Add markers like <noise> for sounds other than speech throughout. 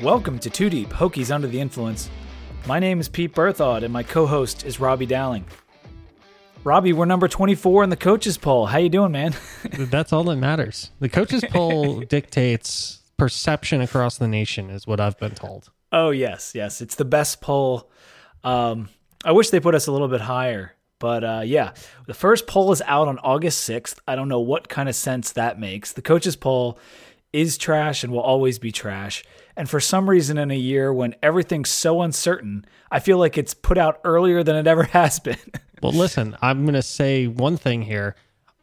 Welcome to Two Deep Hokies Under the Influence. My name is Pete Berthaud, and my co-host is Robbie Dowling. Robbie, we're number 24 in the coaches poll. How you doing, man? <laughs> That's all that matters. The coaches poll <laughs> dictates perception across the nation, is what I've been told. oh yes, yes, it's the best poll. Um, I wish they put us a little bit higher, but uh, yeah, the first poll is out on August 6th. I don't know what kind of sense that makes. The coaches poll is trash and will always be trash. And for some reason, in a year when everything's so uncertain, I feel like it's put out earlier than it ever <laughs> has been. Well, listen, I'm going to say one thing here.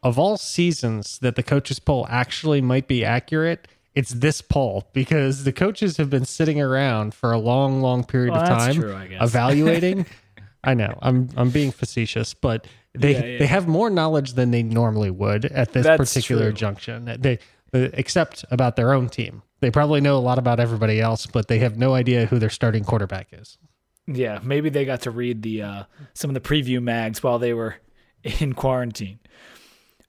Of all seasons that the coaches poll actually might be accurate, it's this poll because the coaches have been sitting around for a long, long period Well, of time true, I evaluating. <laughs> I know I'm I'm being facetious, but they Yeah, yeah. they have more knowledge than they normally would at this That's particular true. junction. They except about their own team. They probably know a lot about everybody else, but they have no idea who their starting quarterback is. Yeah, maybe they got to read the uh, some of the preview mags while they were <laughs> in quarantine.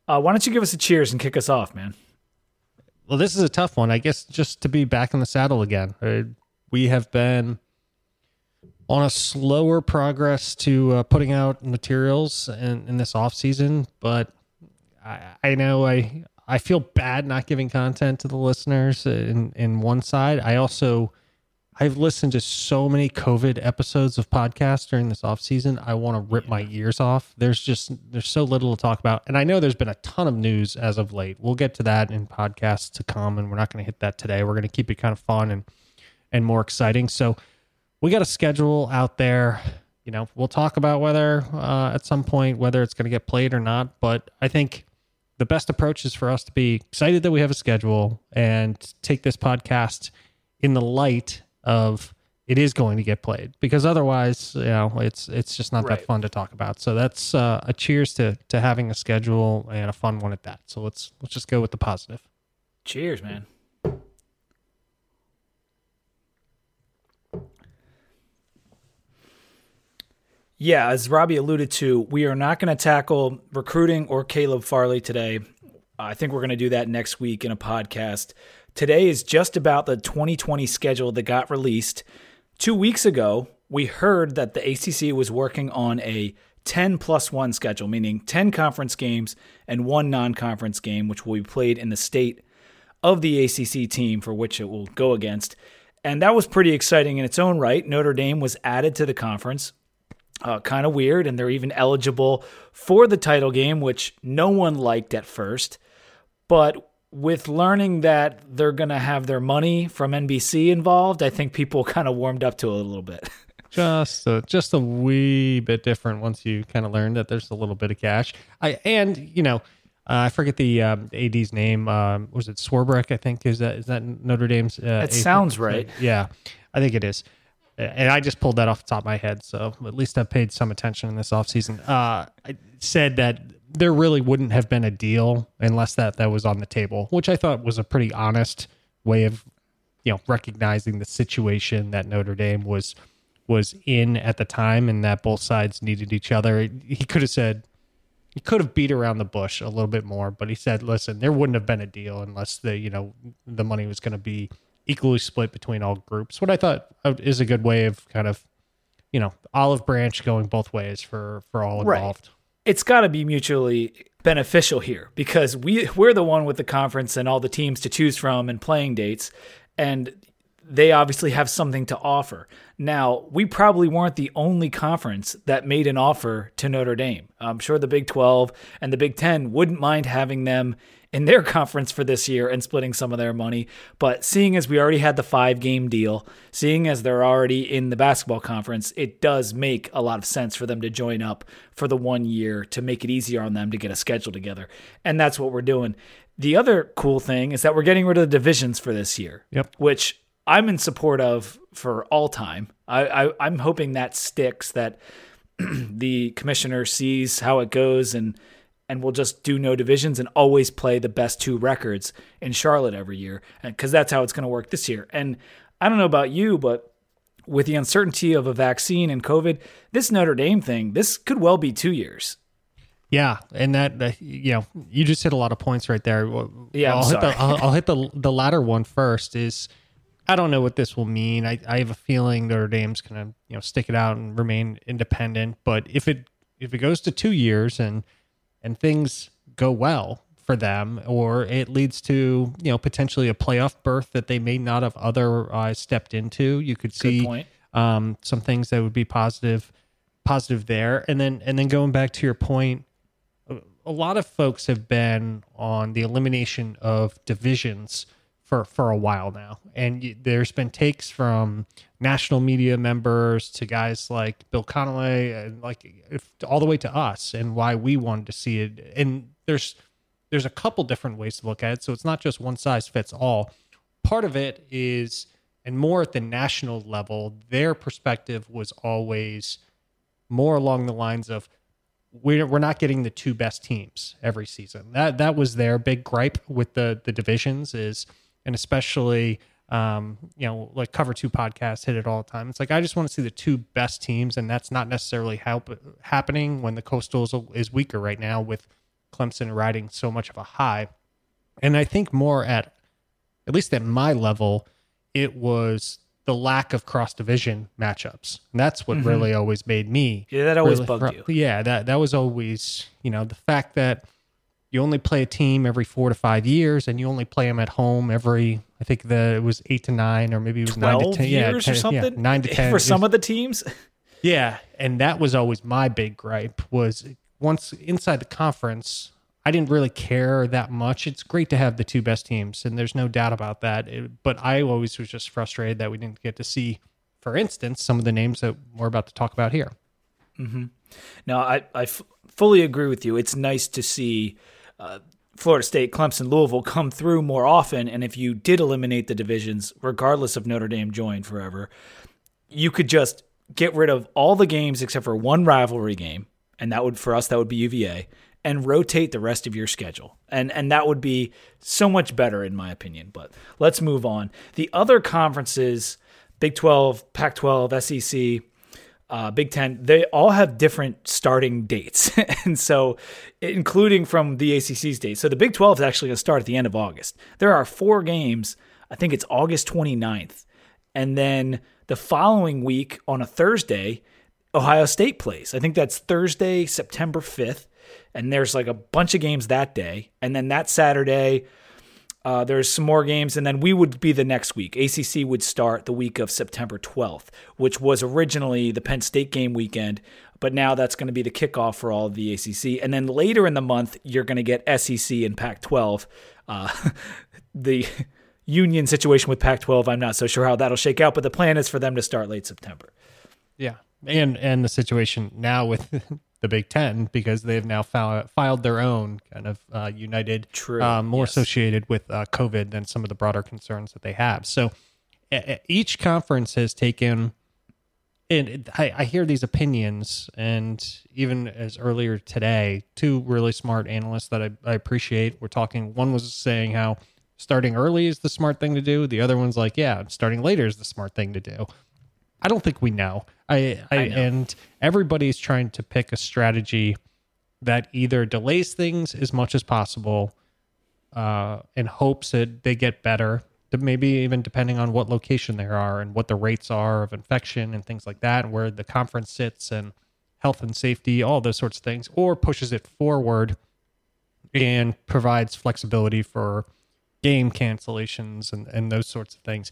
Uh, why don't you give us a cheers and kick us off, man? Well, this is a tough one. I guess just to be back in the saddle again. Uh, we have been on a slower progress to uh, putting out materials in, in this off season, but I, I know I I feel bad not giving content to the listeners in in one side. I also I've listened to so many COVID episodes of podcasts during this off season. I want to rip my ears off. There's just there's so little to talk about, and I know there's been a ton of news as of late. We'll get to that in podcasts to come, and we're not going to hit that today. We're going to keep it kind of fun and and more exciting. So we got a schedule out there. You know, we'll talk about whether uh, at some point whether it's going to get played or not. But I think the best approach is for us to be excited that we have a schedule and take this podcast in the light of it is going to get played because otherwise you know it's it's just not Right. that fun to talk about so that's uh, a cheers to to having a schedule and a fun one at that so let's let's just go with the positive Cheers, man. Yeah, as Robbie alluded to, we are not going to tackle recruiting or Caleb Farley today. I think we're going to do that next week in a podcast. Today is just about the 2020 schedule that got released. Two weeks ago, we heard that the ACC was working on a 10 plus 1 schedule, meaning 10 conference games and one non conference game, which will be played in the state of the ACC team for which it will go against. And that was pretty exciting in its own right. Notre Dame was added to the conference. Uh, kind of weird, and they're even eligible for the title game, which no one liked at first. But with learning that they're going to have their money from NBC involved, I think people <laughs> kind of warmed up to it a little bit. <laughs> just a, just a wee bit different once you kind of learn that there's a little bit of cash i and you know uh, I forget the um, AD's name. Um, was it Swarbrick? I think is that is that Notre Dame's? Uh, It sounds right. Yeah, I think it is. And I just pulled that off the top of my head, so at least I've paid some attention in this offseason. Uh, I said that there really wouldn't have been a deal unless that that was on the table, which I thought was a pretty honest way of, you know, recognizing the situation that Notre Dame was was in at the time, and that both sides needed each other. He could have said, he could have beat around the bush a little bit more, but he said, "Listen, there wouldn't have been a deal unless the you know the money was going to be equally split between all groups." What I thought uh, is a good way of kind of you know olive branch going both ways for for all involved. it's got to be mutually beneficial here because we we're the one with the conference and all the teams to choose from and playing dates and they obviously have something to offer. Now, we probably weren't the only conference that made an offer to Notre Dame. I'm sure the Big 12 and the Big 10 wouldn't mind having them in their <laughs> conference for this year and splitting some of their money. But seeing as we already had the five game deal, seeing as they're already in the basketball conference, it does make a lot of sense for them to join up for the one year to make it easier on them to get a schedule together. And that's what we're doing. The other cool thing is that we're getting rid of the divisions for this year, Yep. which I'm in support of for all time. I, I, I'm hoping that sticks, that <clears throat> the commissioner sees how it goes and and we'll just do no divisions and always play the best two records in Charlotte every year because that's how it's going to work this year. And I don't know about you, but with the uncertainty of a vaccine and COVID, this Notre Dame thing, this could well be two years. Yeah, and that uh, you know, you just hit a lot of points right there. Well, Yeah, I'll hit the I'll, I'll hit the the latter one first. Is I don't know what this will mean. I, I have a feeling Notre Dame's gonna you know stick it out and remain independent. But if it if it goes to two years and and things go well for them, or it leads to you know potentially a playoff berth that they may not have otherwise stepped into, you could see um, some things that would be positive positive there. And then and then going back to your point, a lot of folks have been on the elimination of divisions for for a while now, and there's been takes from national media members to guys like Bill Connelly and like if, all the way to us, and why we wanted to see it. And there's there's a couple different ways to look at it, so it's not just one size fits all. Part of it is, and more at the national level, their perspective was always more along the lines of we're we're not getting the two best teams every season. That that was their big gripe with the the divisions is and especially um, you know, like Cover Two podcast hit it all the time. It's like I just want to see the two best teams, and that's not necessarily help, happening when the Coastal is, is weaker right now with Clemson riding so much of a high. And I think more at at least at my level, it was the lack of cross division matchups. And that's what mm-hmm. really always made me. Yeah, that always really, bugged you. Yeah, that that was always you know the fact that you only play a team every four to five years, and you only play them at home every. I think the it was eight to nine, or maybe it was nine to ten. Years yeah, or something. Yeah, nine to <laughs> ten for some of the teams. Yeah, and that was always my big gripe. Was once inside the conference, I didn't really care that much. It's great to have the two best teams, and there's no doubt about that. It, but I always was just frustrated that we didn't get to see, for instance, some of the names that we're about to talk about here. Mm-hmm. No, I, I f- fully agree with you. It's nice to see uh, Florida State, Clemson, Louisville come through more often. And if you did eliminate the divisions, regardless of Notre Dame joined forever, you could just get rid of all the games except for one rivalry game. And that would, for us, that would be UVA and rotate the rest of your schedule. And and that would be so much better in my opinion. But let's move on. The other conferences, Big 12, Pac 12, SEC, uh, Big Ten, they all have different starting dates. <laughs> and so, including from the ACC's date. So, the Big 12 is actually going to start at the end of August. There are four games. I think it's August 29th. And then the following week on a Thursday, Ohio State plays. I think that's Thursday, September 5th. And there's like a bunch of games that day. And then that Saturday, uh, there's some more games, and then we would be the next week. ACC would start the week of September 12th, which was originally the Penn State game weekend, but now that's going to be the kickoff for all of the ACC. And then later in the month, you're going to get SEC and Pac 12. Uh, <laughs> the union situation with Pac 12, I'm not so sure how that'll shake out, but the plan is for them to start late September. Yeah. And and the situation now with the Big Ten because they've now filed, filed their own kind of uh, united, True. Uh, more yes. associated with uh, COVID than some of the broader concerns that they have. So each conference has taken, and I, I hear these opinions, and even as earlier today, two really smart analysts that I, I appreciate were talking. One was saying how starting early is the smart thing to do. The other one's like, yeah, starting later is the smart thing to do. I don't think we know. I, I, I know. and everybody's trying to pick a strategy that either delays things as much as possible uh, in hopes that they get better, maybe even depending on what location they are and what the rates are of infection and things like that, and where the conference sits and health and safety, all those sorts of things, or pushes it forward and provides flexibility for game cancellations and, and those sorts of things.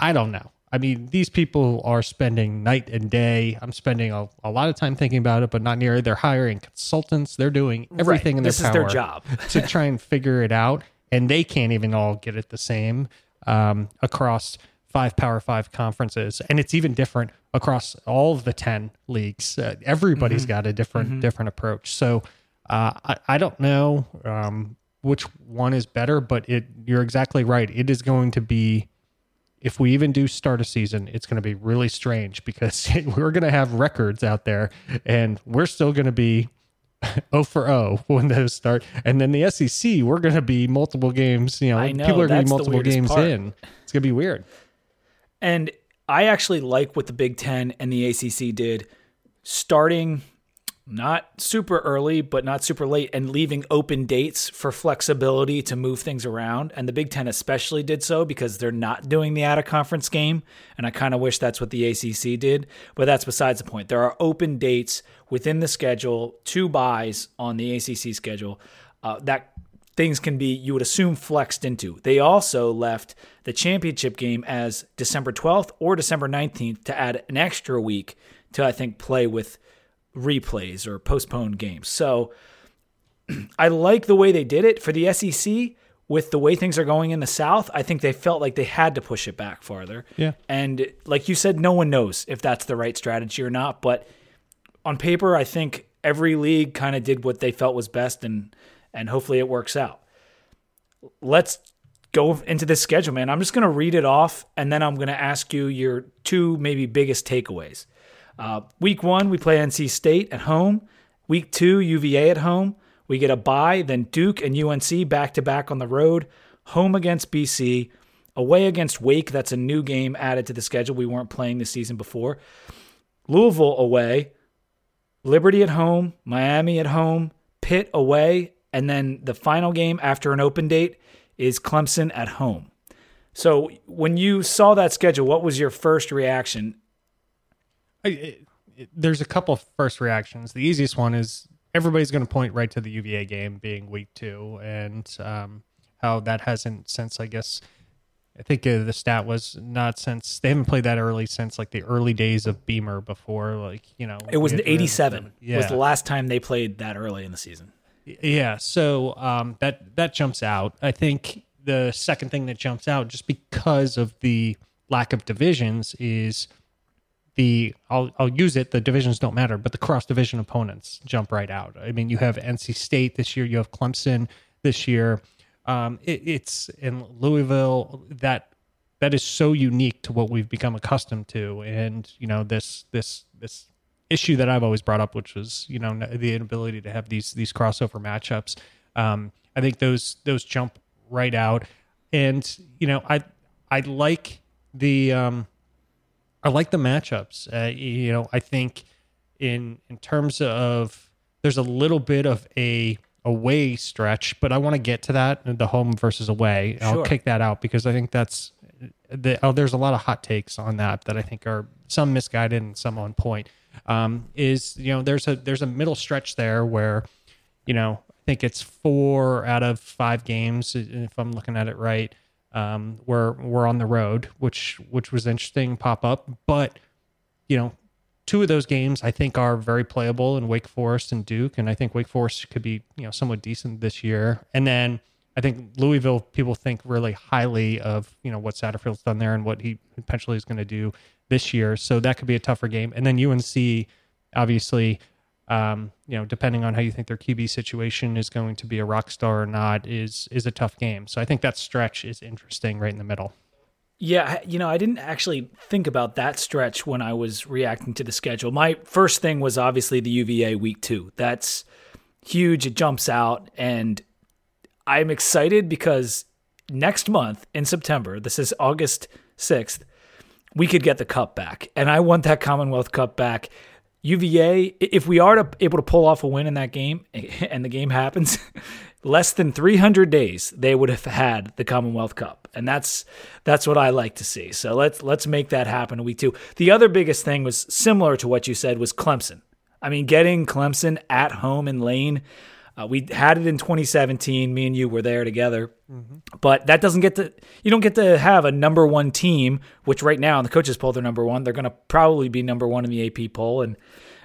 I don't know. I mean, these people are spending night and day. I'm spending a, a lot of time thinking about it, but not near. They're hiring consultants. They're doing everything right. in their this power. Is their job <laughs> to try and figure it out, and they can't even all get it the same um, across five Power Five conferences, and it's even different across all of the ten leagues. Uh, everybody's mm-hmm. got a different mm-hmm. different approach. So uh, I, I don't know um, which one is better, but it you're exactly right. It is going to be if we even do start a season, it's going to be really strange because <laughs> we're going to have records out there and we're still going to be 0 <laughs> for 0 when those start. And then the SEC, we're going to be multiple games. You know, know people are going to be multiple games part. in. It's going to be weird. And I actually like what the Big Ten and the ACC did starting not super early, but not super late, and leaving open dates for flexibility to move things around. And the Big Ten especially did so because they're not doing the out of conference game. And I kind of wish that's what the ACC did, but that's besides the point. There are open dates within the schedule, two buys on the ACC schedule uh, that things can be, you would assume, flexed into. They also left the championship game as December 12th or December 19th to add an extra week to, I think, play with replays or postponed games. So I like the way they did it for the SEC with the way things are going in the South. I think they felt like they had to push it back farther. Yeah. And like you said, no one knows if that's the right strategy or not. But on paper, I think every league kind of did what they felt was best and and hopefully it works out. Let's go into this schedule, man. I'm just going to read it off and then I'm going to ask you your two maybe biggest takeaways. Uh, week one, we play NC State at home. Week two, UVA at home. We get a bye, then Duke and UNC back to back on the road. Home against BC. Away against Wake. That's a new game added to the schedule. We weren't playing this season before. Louisville away. Liberty at home. Miami at home. Pitt away. And then the final game after an open date is Clemson at home. So when you saw that schedule, what was your first reaction? I, it, it, there's a couple of first reactions. The easiest one is everybody's going to point right to the UVA game being week two and um, how that hasn't since, I guess, I think uh, the stat was not since they haven't played that early since like the early days of Beamer before, like, you know, it was 87 yeah. was the last time they played that early in the season. Yeah. So um, that, that jumps out. I think the second thing that jumps out just because of the lack of divisions is – the I'll I'll use it. The divisions don't matter, but the cross division opponents jump right out. I mean, you have NC State this year, you have Clemson this year. Um, it, it's in Louisville that that is so unique to what we've become accustomed to, and you know this this this issue that I've always brought up, which was you know the inability to have these these crossover matchups. Um, I think those those jump right out, and you know I I like the um, I like the matchups. Uh, you know, I think in in terms of there's a little bit of a away stretch, but I want to get to that the home versus away. Sure. I'll kick that out because I think that's the, oh, there's a lot of hot takes on that that I think are some misguided and some on point. Um, is you know there's a there's a middle stretch there where you know I think it's four out of five games if I'm looking at it right um, were were on the road, which which was interesting pop up. But you know, two of those games I think are very playable in Wake Forest and Duke, and I think Wake Forest could be you know somewhat decent this year. And then I think Louisville people think really highly of you know what Satterfield's done there and what he potentially is going to do this year. So that could be a tougher game. And then UNC, obviously, um, you know, depending on how you think their QB situation is going to be a rock star or not, is is a tough game. So I think that stretch is interesting right in the middle. Yeah, you know, I didn't actually think about that stretch when I was reacting to the schedule. My first thing was obviously the UVA week two. That's huge. It jumps out, and I'm excited because next month in September, this is August 6th, we could get the cup back. And I want that Commonwealth Cup back. UVA, if we are to, able to pull off a win in that game <laughs> and the game happens, <laughs> less than 300 days they would have had the Commonwealth Cup. And that's that's what I like to see. So let's let's make that happen in week 2. The other biggest thing was similar to what you said was Clemson. I mean, getting Clemson at home in Lane uh, we had it in 2017. Me and you were there together, mm-hmm. but that doesn't get to. You don't get to have a number one team, which right now in the coaches poll they're number one. They're going to probably be number one in the AP poll and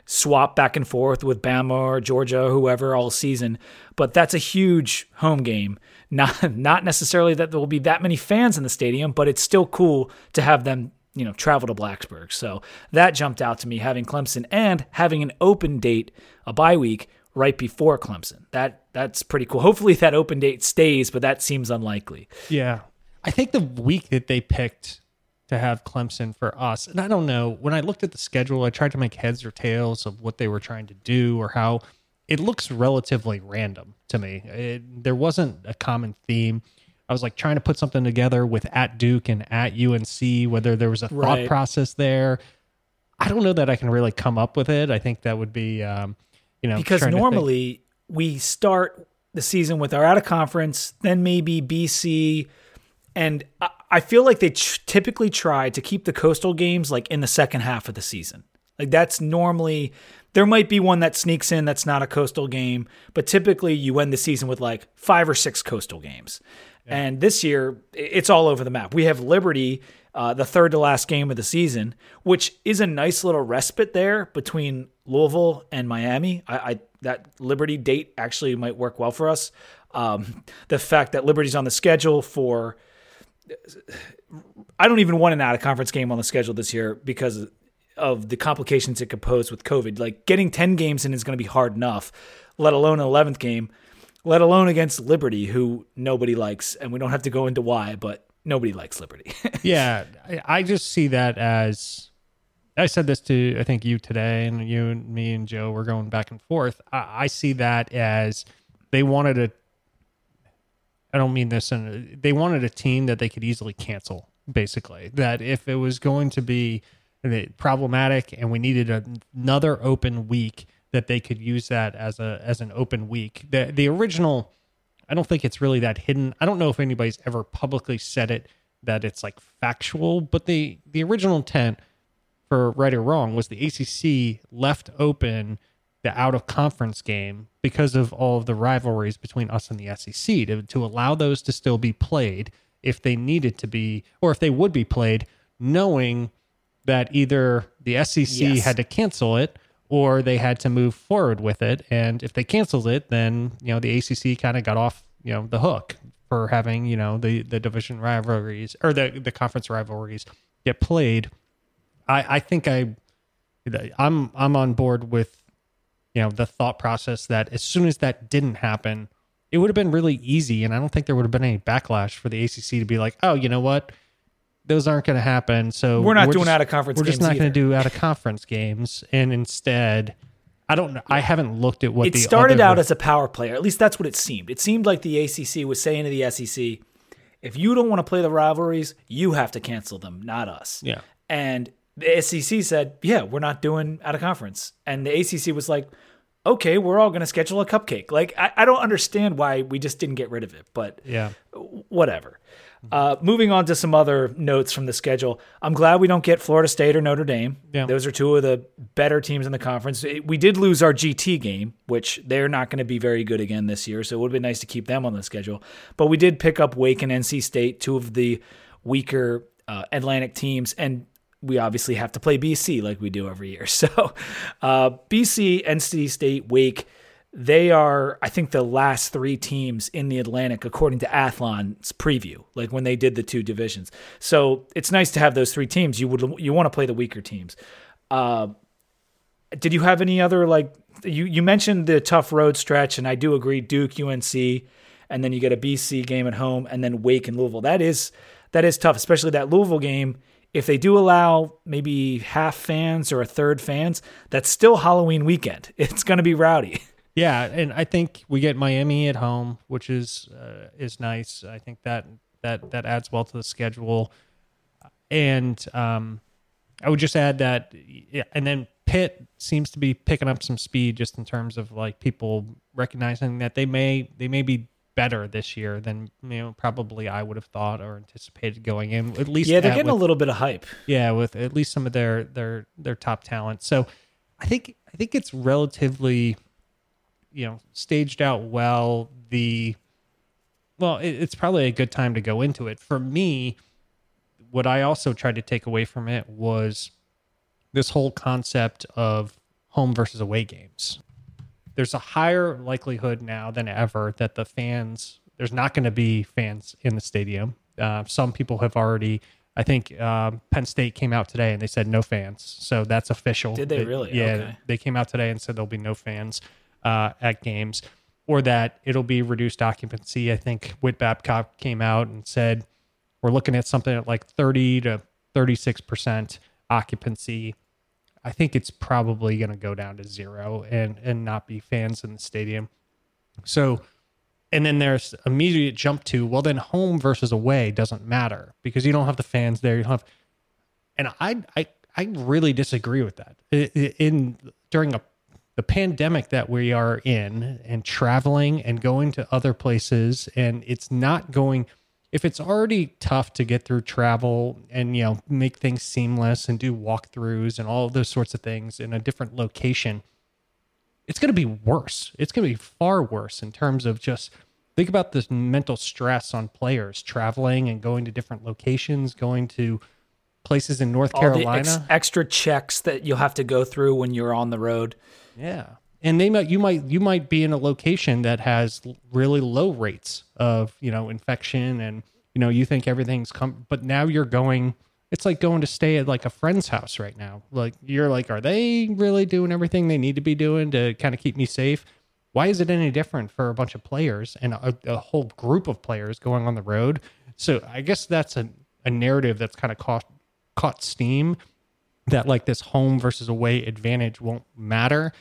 swap back and forth with Bama or Georgia, or whoever all season. But that's a huge home game. <laughs> Not not necessarily that there will be that many fans in the stadium, but it's still cool to have them you know travel to Blacksburg. So that jumped out to me having Clemson and having an open date, a bye week right before Clemson. That that's pretty cool. Hopefully that open date stays, but that seems unlikely. Yeah. I think the week that they picked to have Clemson for us, and I don't know, when I looked at the schedule, I tried to make heads or tails of what they were trying to do or how it looks relatively random to me. It, there wasn't a common theme. I was like trying to put something together with at Duke and at UNC, whether there was a thought right. process there. I don't know that I can really come up with it. I think that would be um, You know, because trying to think. normally we start the season with our out of conference, then maybe BC, and I- feel like they ch- typically try to keep the coastal games like in the second half of the season. Like that's normally there might be one that sneaks in that's not a coastal game, but typically you end the season with like five or six coastal games. And this year it's all over the map. We have Liberty, uh, the third to last game of the season, which is a nice little respite there between Louisville and Miami. I, I that Liberty date actually might work well for us. Um, the fact that Liberty's on the schedule for I don't even want an out of conference game on the schedule this year because of the complications it could pose with COVID. Like getting 10 games in is going to be hard enough, let alone an 11th game, let alone against Liberty, who nobody likes. And we don't have to go into why, but nobody likes Liberty. <laughs> yeah, I, just see that as I said this to I think you today, and you and me and Joe were going back and forth. I, I see that as they wanted a. I don't mean this, and they wanted a team that they could easily cancel. Basically, that if it was going to be problematic and we needed another open week, that they could use that as a as an open week. The the original I don't think it's really that hidden. I don't know if anybody's ever publicly said it that it's like factual, but the the original intent for right or wrong was the ACC left open the out of conference game because of all of the rivalries between us and the SEC to to allow those to still be played if they needed to be or if they would be played knowing that either the SEC Yes. had to cancel it or they had to move forward with it. And if they canceled it, then you know the ACC kind of got off you know the hook for having you know the the division rivalries or the the conference rivalries get played. I I think I I'm I'm on board with you know the thought process that as soon as that didn't happen, it would have been really easy, and I don't think there would have been any backlash for the ACC to be like, oh, you know what. Those aren't going to happen. So We're not doing just- out-of-conference games. We're just not going to do out of conference games, and instead, I don't know. I haven't looked at what it the started other- out as a power player. at least that's what it seemed. It seemed like the ACC was saying to the SEC, if you don't want to play the rivalries, you have to cancel them, not us. Yeah. And the SEC said, yeah, we're not doing out of conference. And the ACC was like, okay, we're all going to schedule a cupcake. Like, I, I don't understand why we just didn't get rid of it, but yeah. whatever. Uh, moving on to some other notes from the schedule. I'm glad we don't get Florida State or Notre Dame. Yeah. Those are two of the better teams in the conference. We did lose our GT game, which they're not going to be very good again this year. So it would have been nice to keep them on the schedule. But we did pick up Wake and NC State, two of the weaker uh, Atlantic teams. And we obviously have to play BC like we do every year. <laughs> So uh, BC, NC State, Wake. They are, I think, the last three teams in the Atlantic, according to Athlon's preview, like when they did the two divisions. So it's nice to have those three teams. You would you want to play the weaker teams. Uh, did you have any other like you you mentioned the tough road stretch, and I do agree. Duke, UNC, and then you get a BC game at home, and then Wake and Louisville. That is that is tough, especially that Louisville game. If they do allow maybe half fans or a third fans, that's still Halloween weekend. <laughs> It's going to be rowdy. Yeah, and I think we get Miami at home, which is uh, is nice. I think that that that adds well to the schedule. And um, I would just add that, yeah, and then Pitt seems to be picking up some speed just in terms of like people recognizing that they may they may be better this year than you know probably I would have thought or anticipated going in. At least Yeah, they're getting a little bit of hype. yeah with at least some of their their their top talent so i think i think it's relatively you know staged out well the well it, it's probably a good time to go into it for me what i also tried to take away from it was this whole concept of home versus away games there's a higher likelihood now than ever that the fans there's not going to be fans in the stadium. Uh, some people have already. I think um, Penn State came out today and they said no fans, so that's official. Did they really? Yeah, Okay. they came out today and said there'll be no fans uh, at games, or that it'll be reduced occupancy. I think Whit Babcock came out and said we're looking at something at like 30 to 36 percent occupancy. I think it's probably going to go down to zero and and not be fans in the stadium. So, and then there's immediate jump to well, then home versus away doesn't matter because you don't have the fans there. You don't have, and I I I really disagree with that. In during a the pandemic that we are in and traveling and going to other places and it's not going if it's already tough to get through travel and you know make things seamless and do walkthroughs and all of those sorts of things in a different location it's going to be worse it's going to be far worse in terms of just think about this mental stress on players traveling and going to different locations going to places in north All carolina the ex- extra checks that you'll have to go through when you're on the road. Yeah. And they might you might you might be in a location that has really low rates of, you know, infection and you know, you think everything's come but now you're going it's like going to stay at like a friend's house right now. Like you're like are they really doing everything they need to be doing to kind of keep me safe? Why is it any different for a bunch of players and a, a whole group of players going on the road? So I guess that's a, a narrative that's kind of caught caught steam that like this home versus away advantage won't matter.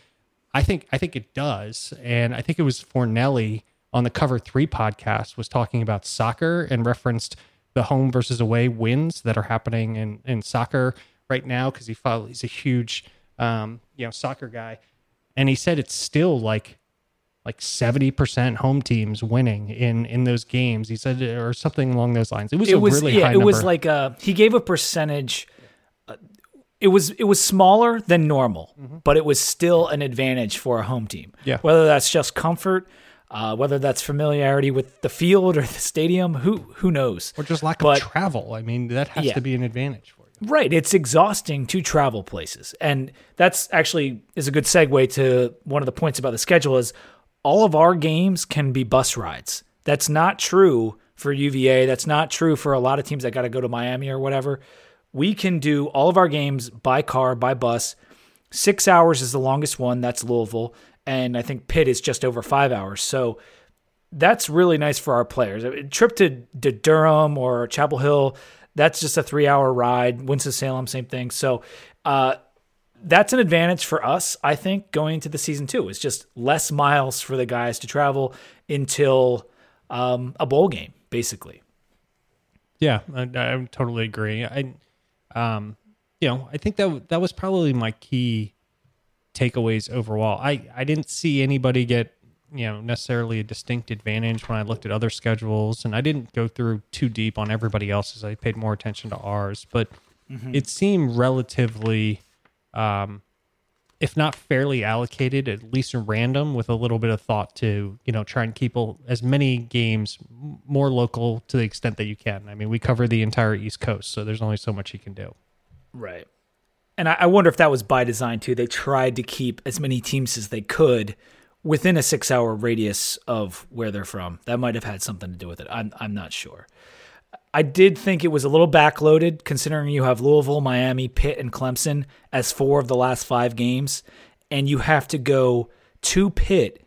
I think I think it does, and I think it was Fornelli on the Cover Three podcast was talking about soccer and referenced the home versus away wins that are happening in in soccer right now because he he's a huge um, you know soccer guy, and he said it's still like like 70% home teams winning in in those games. He said or something along those lines. It was It a was really yeah, it was like a he gave a percentage. It was it was smaller than normal, but it was still an advantage for a home team. Mm-hmm. Yeah. Whether that's just comfort, uh, whether that's familiarity with the field or the stadium, who who knows? or just lack but- of travel i mean that has Yeah. to be an advantage for you Right. It's exhausting to travel places. And that's actually is a good segue to one of the points about the schedule is all of our games can be bus rides. That's not true for UVA. That's not true for a lot of teams that got to go to Miami or whatever. We can do all of our games by car, by bus. Six hours is the longest one. That's Louisville. And I think Pitt is just over five hours. So that's really nice for our players. A trip to, to Durham or Chapel Hill, that's just a three hour ride. Winston-Salem, same thing. So uh, that's an advantage for us, I think, going into the season two. It's just less miles for the guys to travel until um, a bowl game, basically. Yeah, I, I totally agree. I, um, you know, I think that that was probably my key takeaways overall. I I didn't see anybody get you know necessarily a distinct advantage when I looked at other schedules, and I didn't go through too deep on everybody else's. I paid more attention to ours, but it seemed relatively, um, if not fairly allocated, at least random, with a little bit of thought to you know try and keep as many games more local to the extent that you can. I mean, we cover the entire East Coast, so there's only so much you can do. Right. And I, wonder if that was by design too. They tried to keep as many teams as they could within a six hour radius of where they're from. That might have had something to do with it. I'm I'm not sure. I did think it was a little backloaded considering you have Louisville, Miami, Pitt, and Clemson as four of the last five games, and you have to go to Pitt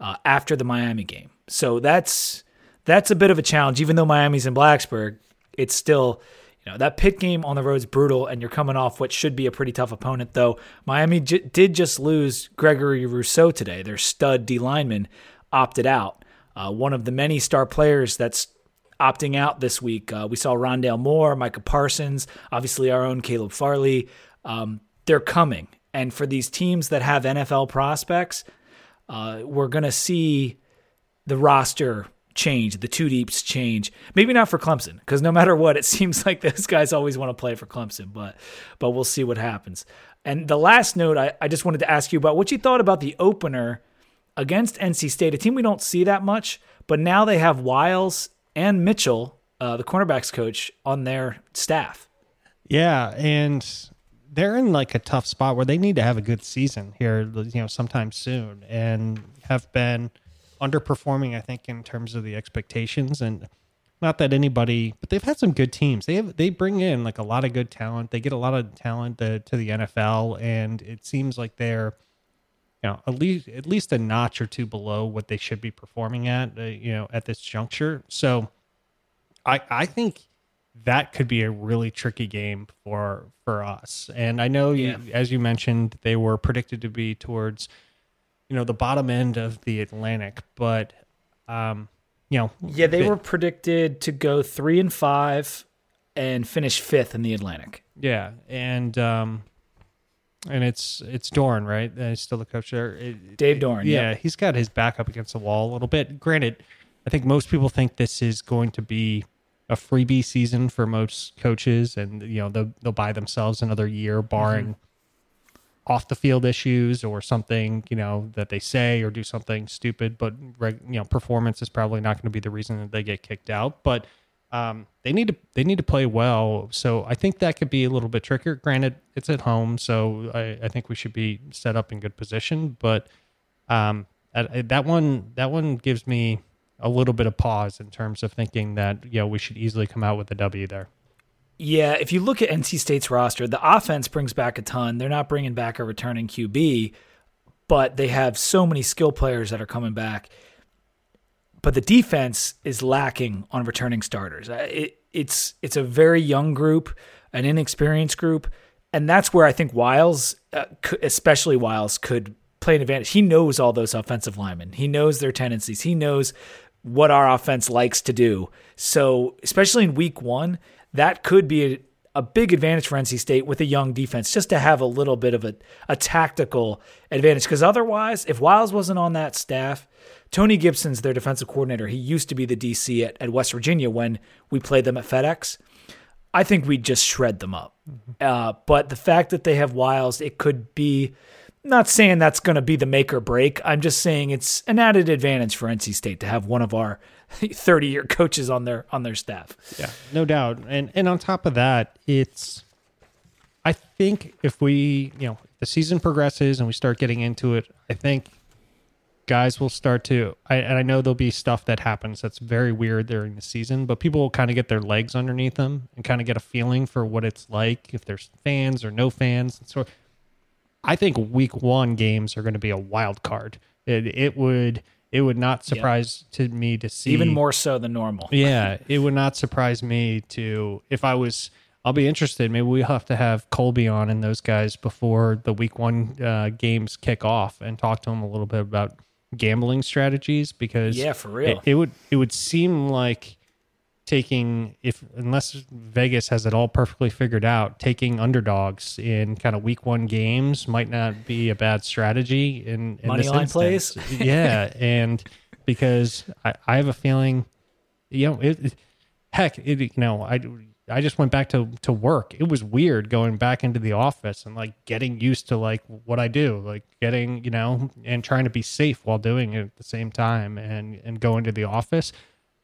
uh, after the Miami game. So that's that's a bit of a challenge. Even though Miami's in Blacksburg, it's still you know that Pitt game on the road is brutal, and you're coming off what should be a pretty tough opponent. Though Miami j- did just lose Gregory Rousseau today, their stud D lineman opted out. Uh, one of the many star players that's opting out this week. Uh, we saw Rondale Moore, Micah Parsons, obviously our own Caleb Farley. Um, they're coming, and for these teams that have NFL prospects, uh, we're going to see the roster change, the two deeps change. Maybe not for Clemson, because no <laughs> matter what, it seems like those guys always want to play for Clemson. But but we'll see what happens. And the last note, I, I just wanted to ask you about what you thought about the opener against NC State, a team we don't see that much, but now they have Wiles and Mitchell, uh, the cornerbacks coach, on their staff. Yeah, and they're in like a tough spot where they need to have a good season here, you know, sometime soon, and have been underperforming. I think in terms of the expectations, and not that anybody, but they've had some good teams. They have they bring in like a lot of good talent. They get a lot of talent to, to the NFL, and it seems like they're you know at least at least a notch or two below what they should be performing at uh, you know at this juncture. So I I think that could be a really tricky game for for us. And I know Yeah. you, as you mentioned, they were predicted to be towards you know the bottom end of the Atlantic, but um, you know, Yeah, they the- were predicted to go three and five and finish fifth in the Atlantic. yeah, and um, and it's it's Doeren, right? Uh, he's still the coach there. It- Dave Doeren, Yeah, yep. he's got his back up against the wall a little bit. Granted, I think most people think this is going to be a freebie season for most coaches, and you know they'll they'll buy themselves another year, barring off the field issues or something you know that they say or do something stupid. But you know, performance is probably not going to be the reason that they get kicked out. But um, they need to they need to play well. So I think that could be a little bit trickier. Granted, it's at home, so I, I think we should be set up in good position. But um, that one that one gives me a little bit of pause in terms of thinking that you know we should easily come out with a W there. Yeah, if you look at NC State's roster, the offense brings back a ton. They're not bringing back a returning QB, but they have so many skill players that are coming back. But the defense is lacking on returning starters. Uh, It, it's it's a very young group, an inexperienced group, and that's where I think Wiles, uh, especially Wiles, could play an advantage. He knows all those offensive linemen. He knows their tendencies. He knows what our offense likes to do. So, especially in week one, that could be a, a big advantage for NC State with a young defense, just to have a little bit of a, a tactical advantage. Because otherwise, if Wiles wasn't on that staff, Tony Gibson's their defensive coordinator. He used to be the DC at, at West Virginia when we played them at FedEx. I think we'd just shred them up. Uh, but the fact that they have Wiles, it could be. Not saying that's going to be the make or break. I'm just saying it's an added advantage for NC State to have one of our <laughs> 30 year coaches on their on their staff. Yeah, no doubt. And and on top of that, it's I think if we, you know, the season progresses and we start getting into it, I think guys will start to I and I know there'll be stuff that happens that's very weird during the season, but people will kind of get their legs underneath them and kind of get a feeling for what it's like if there's fans or no fans. And so I think week 1 games are going to be a wild card. It it would it would not surprise to me to see Even more so than normal. <laughs> yeah, it would not surprise me to if I was. I'll be interested. Maybe we'll have to have Colby on and those guys before the week one uh, games kick off and talk to them a little bit about gambling strategies because Yeah, for real. it, it would it would seem like taking if unless Vegas has it all perfectly figured out, taking underdogs in kind of week one games might not be a bad strategy in, in Money this line instance. plays? <laughs> yeah, and because I, I have a feeling, you know, it, it- heck, it, you know, I I just went back to to work. It was weird going back into the office and like getting used to like what I do, like getting you know, and trying to be safe while doing it at the same time, and and going to the office.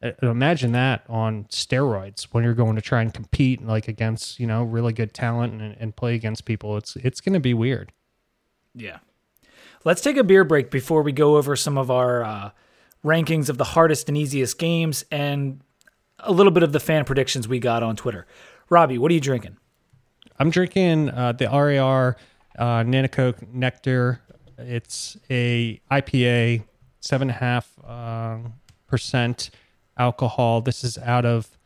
Uh, Imagine that on steroids when you're going to try and compete like against you know really good talent and, and play against people. It's it's going to be weird. Yeah. Let's take a beer break before we go over some of our uh, rankings of the hardest and easiest games and a little bit of the fan predictions we got on Twitter. Robbie, what are you drinking? I'm drinking uh, the RAR uh, Nanticoke Nectar. It's a IPA, seven and a half uh, percent alcohol. This is out of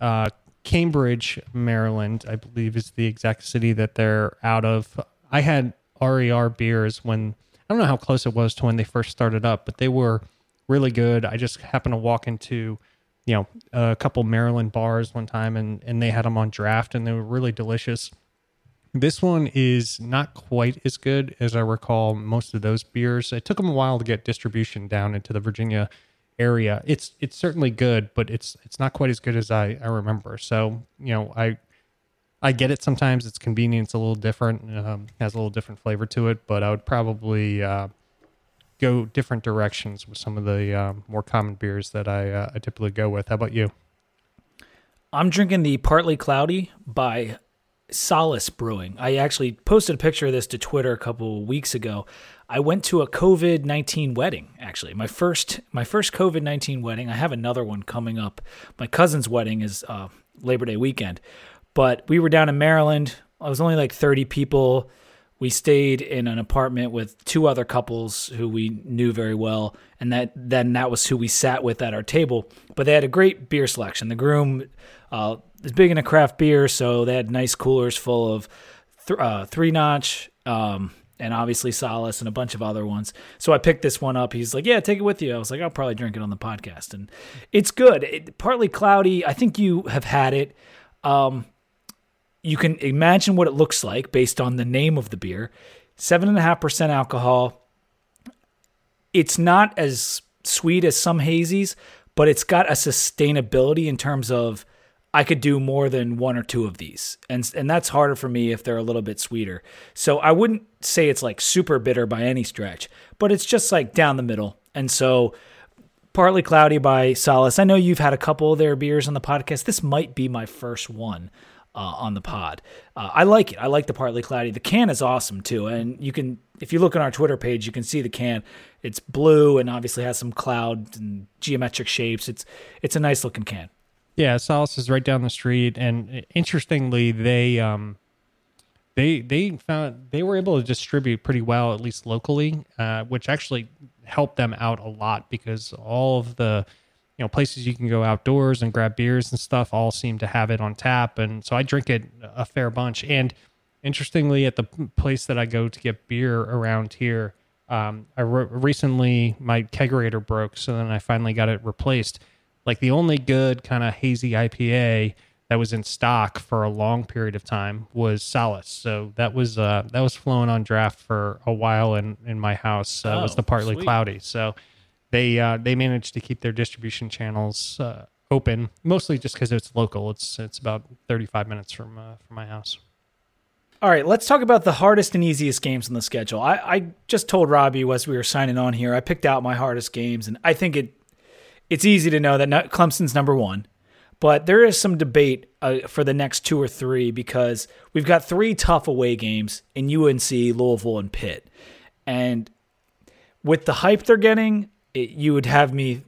uh, Cambridge, Maryland. I believe is the exact city that they're out of. I had RAR beers when I don't know how close it was to when they first started up, but they were really good. I just happened to walk into you know a couple Maryland bars one time and and they had them on draft and they were really delicious. This one is not quite as good as I recall most of those beers. It took them a while to get distribution down into the Virginia area. It's it's certainly good, but it's it's not quite as good as I, I remember. So you know I I get it. Sometimes it's convenient. It's a little different. Um, has a little different flavor to it. But I would probably uh, go different directions with some of the um, more common beers that I, uh, I typically go with. How about you? I'm drinking the Partly Cloudy by Solace Brewing. I actually posted a picture of this to Twitter a couple weeks ago. I went to a COVID nineteen wedding. Actually, my first my first COVID nineteen wedding. I have another one coming up. My cousin's wedding is uh, Labor Day weekend, but we were down in Maryland. I was only like thirty people. We stayed in an apartment with two other couples who we knew very well, and that then that was who we sat with at our table. But they had a great beer selection. The groom uh, is big into craft beer, so they had nice coolers full of th- uh, three notch, um, and obviously Solace and a bunch of other ones. So I picked this one up. He's like, "Yeah, take it with you." I was like, "I'll probably drink it on the podcast," and it's good. It, partly cloudy. I think you have had it. Um, you can imagine what it looks like based on the name of the beer. Seven and a half percent alcohol. It's not as sweet as some hazies, but it's got a sustainability in terms of I could do more than one or two of these. And and that's harder for me if they're a little bit sweeter. So I wouldn't say it's like super bitter by any stretch, but it's just like down the middle. And so partly cloudy by Solace. I know you've had a couple of their beers on the podcast. This might be my first one uh, on the pod. Uh, I like it. I like the partly cloudy. The can is awesome too, and you can if you look on our Twitter page, you can see the can. It's blue and obviously has some cloud and geometric shapes. It's it's a nice looking can. Yeah, Solace is right down the street, and interestingly, they um they they found they were able to distribute pretty well, at least locally, uh, which actually helped them out a lot because all of the you know places you can go outdoors and grab beers and stuff all seem to have it on tap and so i drink it a fair bunch and interestingly at the place that i go to get beer around here um, i re- recently my kegerator broke so then i finally got it replaced like the only good kind of hazy ipa that was in stock for a long period of time was Solace. So that was uh, that was flowing on draft for a while in in my house. Uh, oh, was the partly sweet. cloudy. So they uh, they managed to keep their distribution channels uh, open, mostly just because it's local. It's it's about 35 minutes from uh, from my house. All right, let's talk about the hardest and easiest games on the schedule. I, I just told Robbie as we were signing on here, I picked out my hardest games, and I think it it's easy to know that Clemson's number one, but there is some debate uh, for the next two or three because we've got three tough away games in UNC, Louisville, and Pitt, and with the hype they're getting, it, you would have me.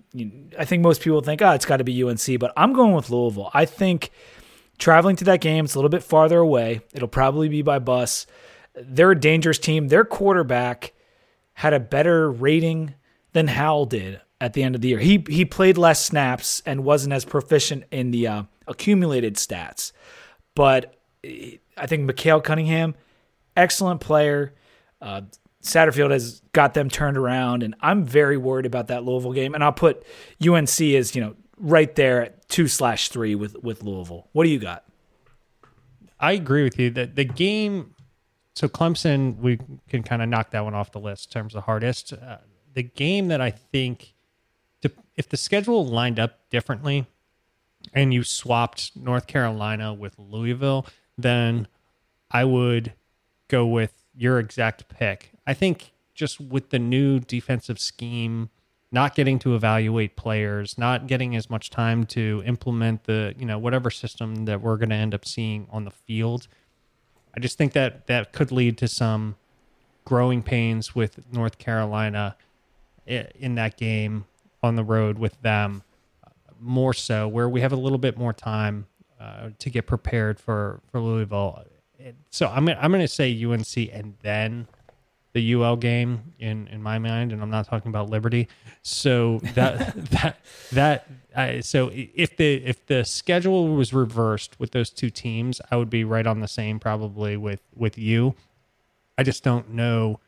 I think most people think, oh, it's got to be UNC, but I'm going with Louisville. I think traveling to that game, it's a little bit farther away. It'll probably be by bus. They're a dangerous team. Their quarterback had a better rating than Howell did at the end of the year. He he played less snaps and wasn't as proficient in the uh, accumulated stats, but I think Malik Cunningham, excellent player. Uh, Satterfield has got them turned around, and I'm very worried about that Louisville game. And I'll put UNC as you know right there at two slash three with with Louisville. What do you got? I agree with you that the game. So Clemson, we can kind of knock that one off the list in terms of hardest. Uh, the game that I think, to, if the schedule lined up differently, and you swapped North Carolina with Louisville, then I would go with your exact pick. I think just with the new defensive scheme, not getting to evaluate players, not getting as much time to implement the, you know, whatever system that we're going to end up seeing on the field. I just think that that could lead to some growing pains with North Carolina in that game on the road with them more so where we have a little bit more time uh, to get prepared for for Louisville so I'm I'm going to say UNC and then the UL game in in my mind, and I'm not talking about Liberty. So <laughs> that that that I, so if the if the schedule was reversed with those two teams, I would be right on the same probably with with you. I just don't know.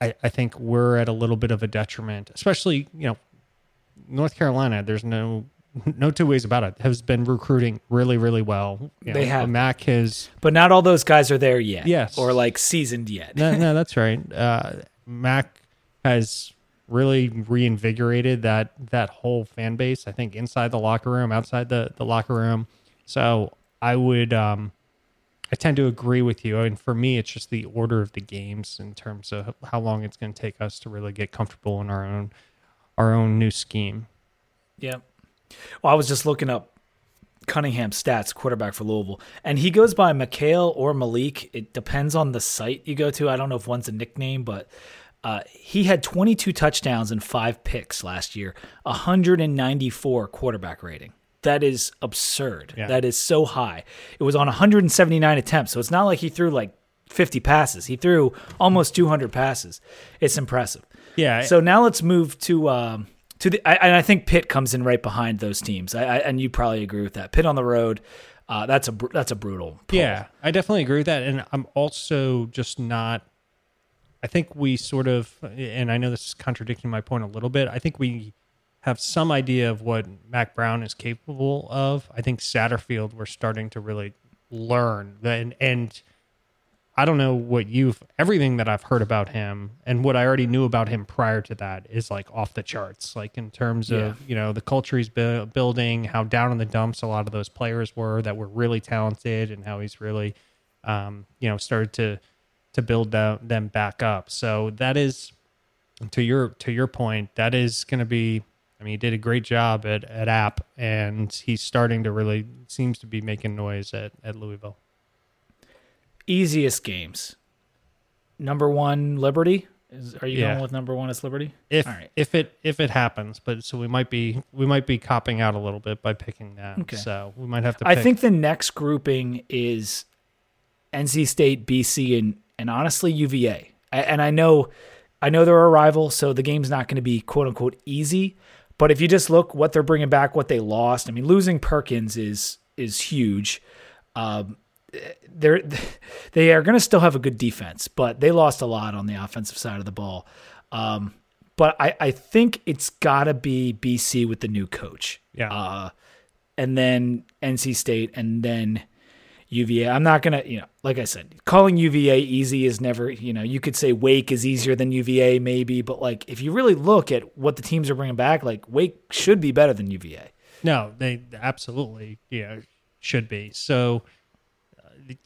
I, I think we're at a little bit of a detriment, especially you know North Carolina. There's no no two ways about it, has been recruiting really, really well. You they know, have. Mack has, but not all those guys are there yet. Yes, or like seasoned yet. no, no, <laughs> that's right. Uh, Mack has really reinvigorated that that whole fan base. I think inside the locker room, outside the the locker room. So I would, um, I tend to agree with you. And for me, it's just the order of the games in terms of how long it's going to take us to really get comfortable in our own our own new scheme. Yeah. Well, I was just looking up Cunningham stats, quarterback for Louisville, and he goes by Mikhail or Malik. It depends on the site you go to. I don't know if one's a nickname, but uh, he had 22 touchdowns and five picks last year, 194 quarterback rating. That is absurd. Yeah. That is so high. It was on 179 attempts, so it's not like he threw like 50 passes. He threw almost 200 passes. It's impressive. Yeah. So now let's move to. Um, to the, I, and I think Pitt comes in right behind those teams. I, I, and you probably agree with that. Pitt on the road, uh, that's a that's a brutal. Pull. Yeah, I definitely agree with that, and I'm also just not. I think we sort of, and I know this is contradicting my point a little bit. I think we have some idea of what Mack Brown is capable of. I think Satterfield, we're starting to really learn and and I don't know what you've everything that I've heard about him and what I already knew about him prior to that is like off the charts. Like in terms of Yeah. you know the culture he's bu- building, how down in the dumps a lot of those players were that were really talented, and how he's really um, you know started to to build them, them back up. So that is to your to your point. That is going to be. I mean, he did a great job at at App, and he's starting to really seems to be making noise at at Louisville. Easiest games. Number one, Liberty. Is, are you Yeah. going with number one as Liberty? if All right. if it if it happens but so we might be we might be copping out a little bit by picking that Okay. so we might have to I think the next grouping is NC State, BC, and and honestly UVA. And I know, I know they're a rival, so the game's not going to be quote unquote easy. But if you just look what they're bringing back, what they lost, I mean, losing Perkins is is huge. Um, they're <laughs> they are going to still have a good defense, but they lost a lot on the offensive side of the ball. Um, but I, I think it's got to be BC with the new coach yeah uh, and then NC State, and then UVA. I'm not gonna, you know, like I said, calling UVA easy is never, you know, you could say Wake is easier than UVA, maybe, but like if you really look at what the teams are bringing back, like Wake should be better than UVA. no they absolutely yeah should be so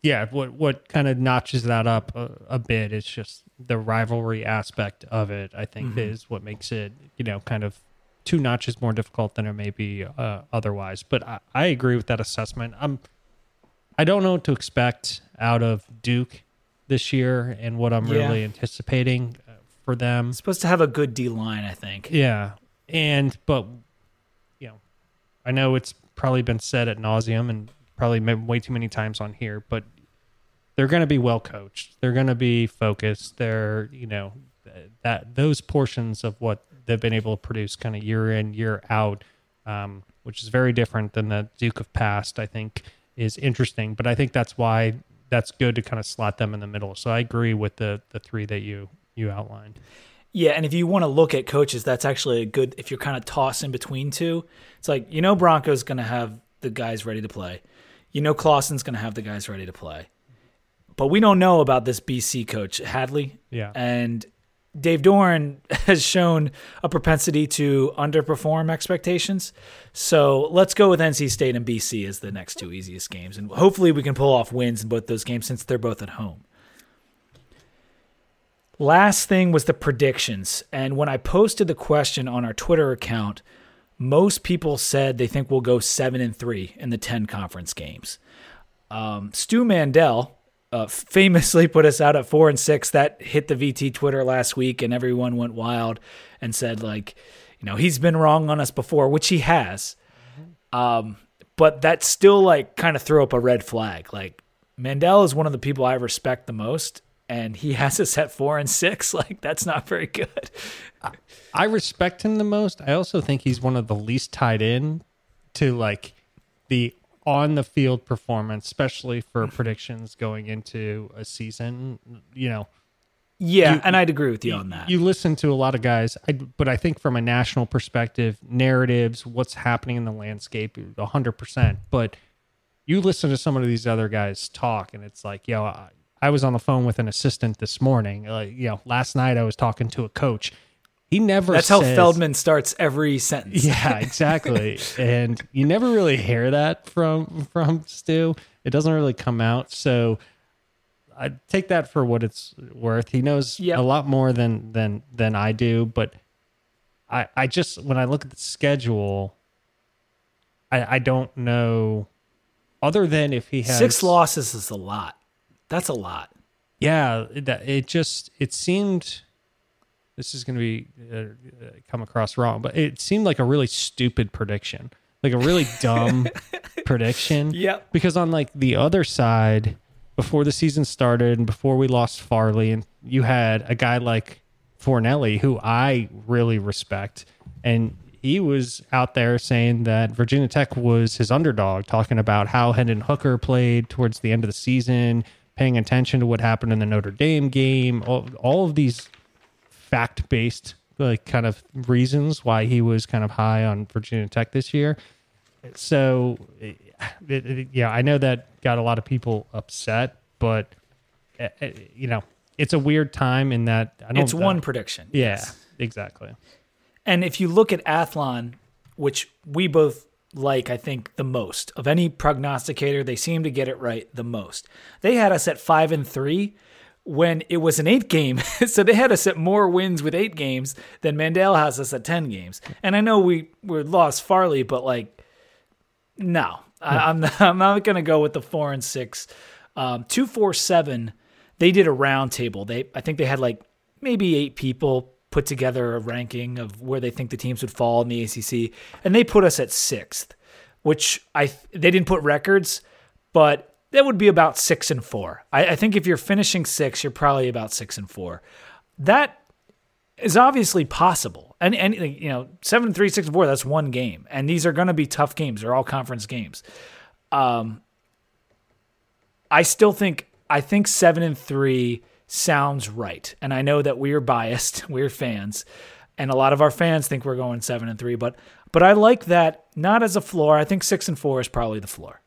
yeah what what kind of notches that up a, a bit is just the rivalry aspect of it i think is what makes it you know kind of two notches more difficult than it may be uh, otherwise. But I, I agree with that assessment. I'm i don't know what to expect out of duke this year and what i'm Yeah. really anticipating uh, for them. It's supposed to have a good D line, I think. yeah, and but you know, I know it's probably been said at nauseum and probably way too many times on here, but they're going to be well coached. They're going to be focused. They're you know that those portions of what they've been able to produce kind of year in year out, um, which is very different than the Duke of past. I think is interesting, but I think that's why that's good to kind of slot them in the middle. So I agree with the the three that you you outlined. Yeah, and if you want to look at coaches, that's actually a good. If you're kind of tossing between two, it's like you know Broncos going to have the guys ready to play. You know Clawson's going to have the guys ready to play, but we don't know about this BC coach Hafley. Yeah. and Dave Doeren <laughs> has shown a propensity to underperform expectations. So let's go with NC State and BC as the next two easiest games, and hopefully we can pull off wins in both those games since they're both at home. Last thing was the predictions. And when I posted the question on our Twitter account, most people said they think we'll go seven and three in the 10 conference games. Um, Stu Mandel uh, famously put us out at four and six. That hit the VT Twitter last week, and everyone went wild and said, like, you know, he's been wrong on us before, which he has. Um, but that still, like, kind of threw up a red flag. Like, Mandel is one of the people I respect the most, and he <laughs> has us at four and six. <laughs> Like, that's not very good. I respect him the most. I also think he's one of the least tied in to like the on the field performance, especially for <laughs> predictions going into a season. You know, Yeah, You- and I'd agree with you on that. you listen to a lot of guys, I, but I think from a national perspective, narratives, what's happening in the landscape, hundred percent. But you listen to some of these other guys talk, and it's like, yo, I, I was on the phone with an assistant this morning. Like, you know, last night I was talking to a coach. He never. that's how Feldman starts every sentence. <laughs> Yeah, exactly. <laughs> and you never really hear that from from Stu. It doesn't really come out. So I take that for what it's worth. He knows Yep. a lot more than than than I do, but I I just when I look at the schedule, I I don't know other than if he has Six losses is a lot. That's a lot. yeah, it, it just it seemed. This is going to be uh, uh, come across wrong, but it seemed like a really stupid prediction, like a really <laughs> dumb prediction. Yep. Because on like the other side, before the season started and before we lost Farley, and you had a guy like Fornelli, who I really respect, and he was out there saying that Virginia Tech was his underdog, talking about how Hendon Hooker played towards the end of the season, paying attention to what happened in the Notre Dame game, all, all of these fact based like kind of reasons why he was kind of high on Virginia Tech this year. So it, it, yeah, I know that got a lot of people upset, but uh, uh, you know, it's a weird time in that I don't. It's one prediction. Yeah, yes. exactly. And if you look at Athlon, which we both like, I think, the most of any prognosticator, they seem to get it right the most. They had us at five and three when it was an eight game. <laughs> so they had us at more wins with eight games than Mandel has us at 10 games. And I know we, we lost Farley, but like, no, I, am not, I'm not going to go with the four and six. Um, two, four, seven, they did a round table. They, I think they had like maybe eight people put together a ranking of where they think the teams would fall in the ACC, and they put us at sixth, which I they didn't put records, but that would be about six and four. I, I think if you're finishing six, you're probably about six and four. That is obviously possible. And and you know, seven, three, six, four, that's one game. And these are gonna be tough games. They're all conference games. Um I still think I think seven and three sounds right. And I know that we're biased, <laughs> we're fans, and a lot of our fans think we're going seven and three, but but I like that not as a floor. I think six and four is probably the floor.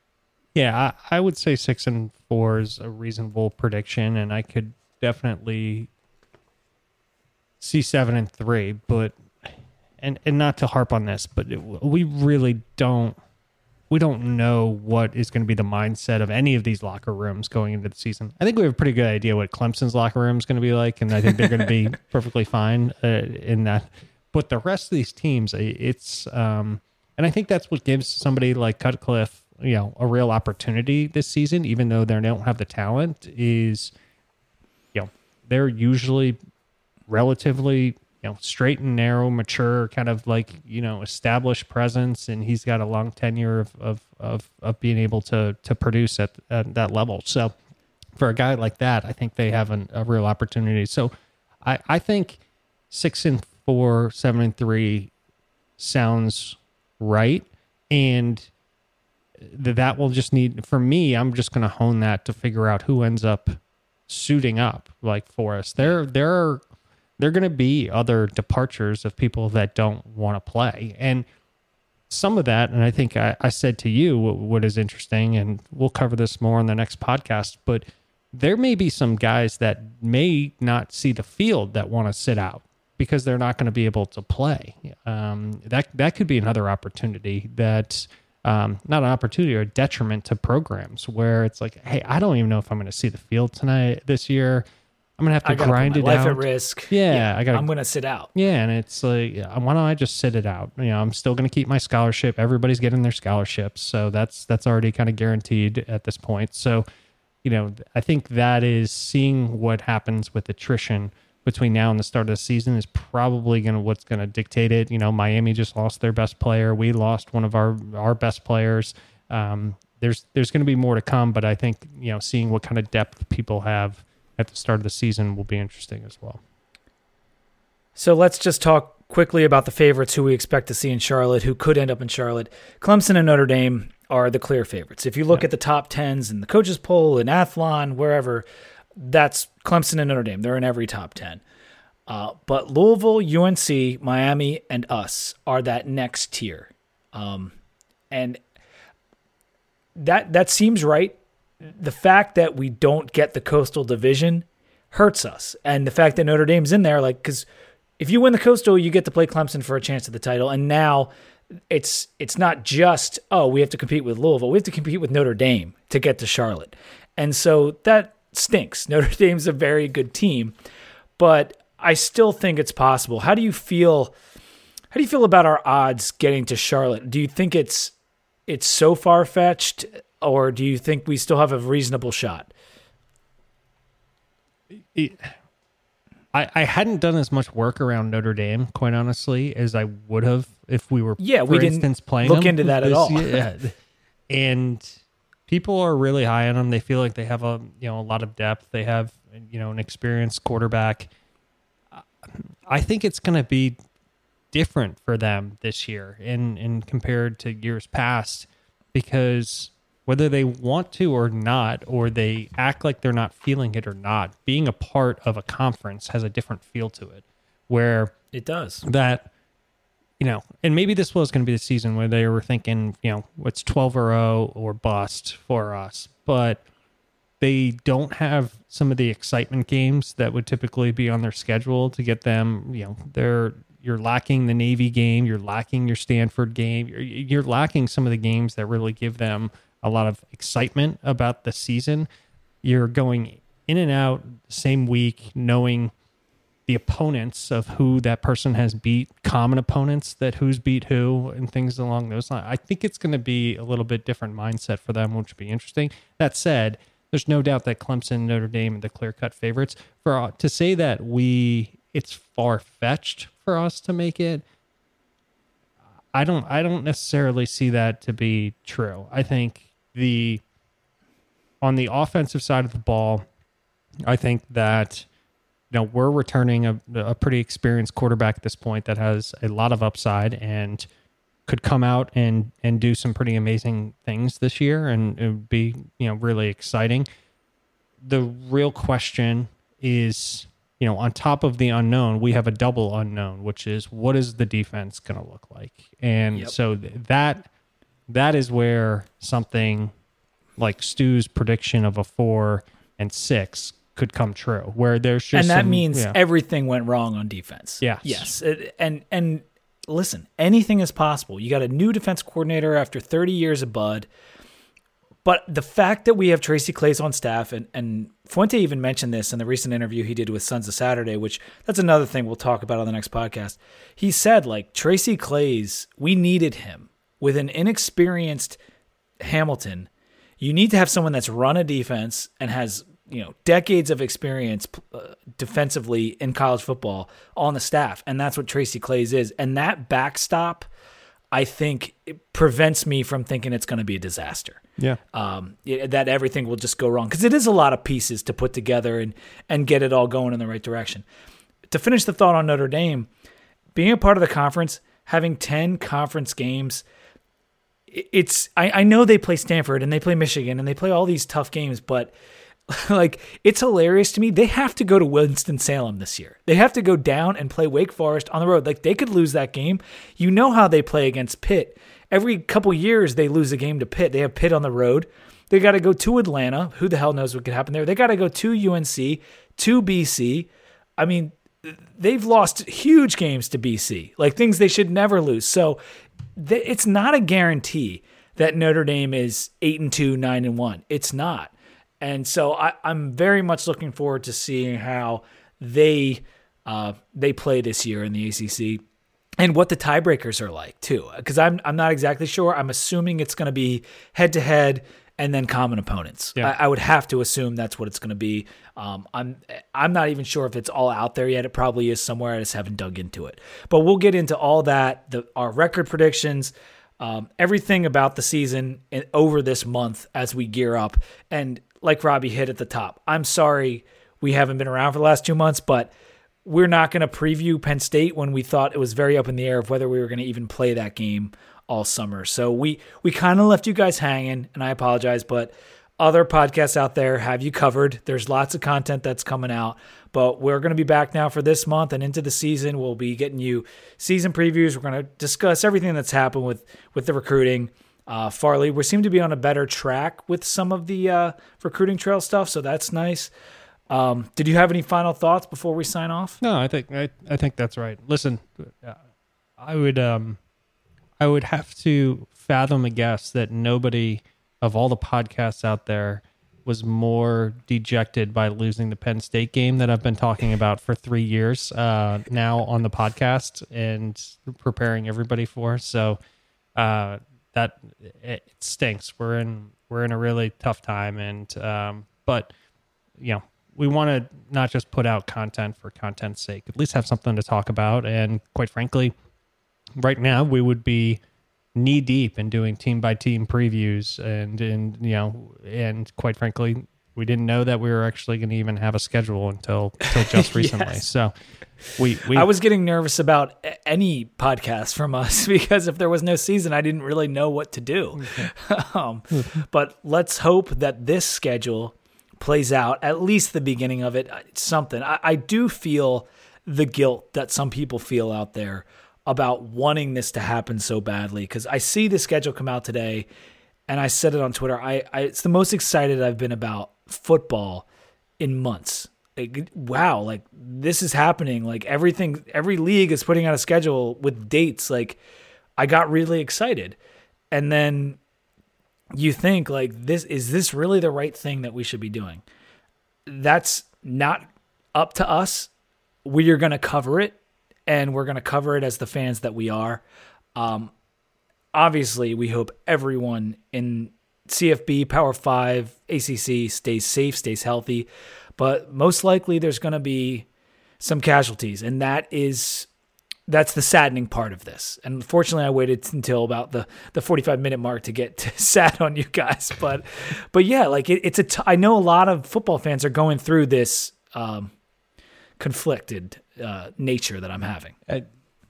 Yeah, I, I would say six and four is a reasonable prediction, and I could definitely see seven and three, but and and not to harp on this, but it, we really don't we don't know what is going to be the mindset of any of these locker rooms going into the season. I think we have a pretty good idea what Clemson's locker room is going to be like, and I think they're going to be <laughs> perfectly fine uh, in that. But the rest of these teams, it's um, and I think that's what gives somebody like Cutcliffe, you know, a real opportunity this season, even though they don't have the talent. Is you know they're usually relatively you know, straight and narrow, mature, kind of like you know, established presence, and he's got a long tenure of of of, of being able to to produce at, at that level. So, for a guy like that, I think they have an, a real opportunity. So, I I think six and four, seven and three sounds right, and that will just need for me. I'm just going to hone that to figure out who ends up suiting up like for us. There there are there are going to be other departures of people that don't want to play. And some of that, and I think I, I said to you what, what is interesting, and we'll cover this more in the next podcast, but there may be some guys that may not see the field that want to sit out because they're not going to be able to play. Um, that that could be another opportunity that um, not an opportunity or a detriment to programs where it's like, hey, I don't even know if I'm going to see the field tonight this year. I'm gonna have to grind it life out. at risk. Yeah, yeah I got. I'm gonna sit out. Yeah, and it's like, why don't I just sit it out? You know, I'm still gonna keep my scholarship. Everybody's getting their scholarships, so that's that's already kind of guaranteed at this point. So, you know, I think that is seeing what happens with attrition between now and the start of the season is probably gonna what's gonna dictate it. You know, Miami just lost their best player. We lost one of our our best players. Um, there's there's going to be more to come, but I think you know, seeing what kind of depth people have at the start of the season will be interesting as well. So let's just talk quickly about the favorites who we expect to see in Charlotte, who could end up in Charlotte. Clemson and Notre Dame are the clear favorites. If you look yeah. at the top tens and the coaches poll in Athlon, wherever, that's Clemson and Notre Dame. They're in every top ten. Uh, but Louisville, UNC, Miami, and us are that next tier, um, and that that seems right the fact that we don't get the coastal division hurts us. And the fact that Notre Dame's in there, like, because if you win the coastal, you get to play Clemson for a chance at the title. And now it's it's not just oh we have to compete with Louisville, we have to compete with Notre Dame to get to Charlotte, and so that stinks. <laughs> Notre Dame's a very good team, but I still think it's possible. How do you feel? How do you feel about our odds getting to Charlotte? Do you think it's it's so far fetched? Or do you think we still have a reasonable shot? I, I hadn't done as much work around Notre Dame, quite honestly, as I would have if we were, yeah, we instance, didn't playing look into that at all. yeah. and people are really high on them. They feel like they have a you know a lot of depth. They have you know an experienced quarterback. I think it's going to be different for them this year, in in compared to years past, because whether they want to or not, or they act like they're not feeling it or not, being a part of a conference has a different feel to it. Where it does that you know, and maybe this was going to be the season where they were thinking, you know, what's 12 or 0 or bust for us. But they don't have some of the excitement games that would typically be on their schedule to get them, you know, they're you're lacking the Navy game, you're lacking your Stanford game, you're, you're lacking some of the games that really give them a lot of excitement about the season. You're going in and out same week knowing the opponents of who that person has beat, common opponents that who's beat who, and things along those lines. I think it's going to be a little bit different mindset for them, which would be interesting. That said, there's no doubt that Clemson, Notre Dame, are the clear cut favorites. For uh, to say that we, it's far fetched for us to make it. I don't. I don't necessarily see that to be true. I think the on the offensive side of the ball, I think that you know we're returning a, a pretty experienced quarterback at this point that has a lot of upside and could come out and and do some pretty amazing things this year and it would be you know really exciting the real question is you know on top of the unknown we have a double unknown which is what is the defense going to look like and Yep. so th- that that is where something like Stu's prediction of a 4 and 6 could come true where there's just and that some- means yeah. everything went wrong on defense. Yes. Yes. It- and and listen, anything is possible. You got a new defense coordinator after 30 years of Bud. But the fact that we have Tracy Claeys on staff, and, and Fuente even mentioned this in the recent interview he did with Sons of Saturday, which that's another thing we'll talk about on the next podcast. He said, like, Tracy Claeys, we needed him with an inexperienced Hamilton. You need to have someone that's run a defense and has, you know, decades of experience uh, defensively in college football on the staff. And that's what Tracy Claeys is. And that backstop, I think, it prevents me from thinking it's going to be a disaster yeah um, it- that everything will just go wrong because it is a lot of pieces to put together and and get it all going in the right direction. To finish the thought on Notre Dame, being a part of the conference, having ten conference games, it's I, I know they play Stanford and they play Michigan and they play all these tough games, but <laughs> like it's hilarious to me. They have to go to Winston Salem this year. They have to go down and play Wake Forest on the road. Like they could lose that game. You know how they play against Pitt. Every couple years they lose a game to Pitt. They have Pitt on the road. They got to go to Atlanta. Who the hell knows what could happen there? They got to go to UNC, to BC. I mean, they've lost huge games to BC, like things they should never lose. So th- it's not a guarantee that Notre Dame is eight and two, nine and one. It's not. And so I, I'm very much looking forward to seeing how they uh, they play this year in the ACC and what the tiebreakers are like too. Because I'm I'm not exactly sure. I'm assuming it's going to be head to head and then common opponents. Yeah. I, I would have to assume that's what it's going to be. Um, I'm I'm not even sure if it's all out there yet. It probably is somewhere. I just haven't dug into it. But we'll get into all that. The our record predictions. Um, everything about the season in, over this month as we gear up. And like Robbie hit at the top, I'm sorry we haven't been around for the last two months, but we're not going to preview Penn State when we thought it was very up in the air of whether we were going to even play that game all summer. So we we kind of left you guys hanging, and I apologize, but other podcasts out there have you covered. There's lots of content that's coming out, but we're going to be back now for this month and into the season. We'll be getting you season previews. We're going to discuss everything that's happened with with the recruiting. Uh, Farley, we seem to be on a better track with some of the uh, recruiting trail stuff, so that's nice. Um, did you have any final thoughts before we sign off? No, I think I, I think that's right. Listen, uh, I would um I would have to fathom a guess that nobody of all the podcasts out there was more dejected by losing the Penn State game that I've been talking about for three years uh, now on the podcast and preparing everybody for. So uh, that it stinks. We're in we're in a really tough time, and um, but you know we want to not just put out content for content's sake at least have something to talk about and quite frankly right now we would be knee deep in doing team by team previews and and you know and quite frankly we didn't know that we were actually going to even have a schedule until until <laughs> just recently Yes. so we we I was getting nervous about any podcast from us <laughs> because if there was no season, I didn't really know what to do. <laughs> um, but let's hope that this schedule plays out, at least the beginning of it, uh, something. I, I do feel the guilt that some people feel out there about wanting this to happen so badly because I see the schedule come out today, and I said it on Twitter. I, I it's the most excited I've been about football in months. Like, wow, like this is happening. Like everything, every league is putting out a schedule with dates. Like I got really excited, and then you think like this is this really the right thing that we should be doing? That's not up to us. We are going to cover it and we're going to cover it as the fans that we are. Um, obviously, we hope everyone in CFB, Power 5, ACC stays safe, stays healthy, but most likely there's going to be some casualties and that is that's the saddening part of this. And fortunately, I waited until about the, the 45 minute mark to get <laughs> to sad on you guys. But, but yeah, like it, it's a, t- I know a lot of football fans are going through this, um, conflicted, uh, nature that I'm having. Uh,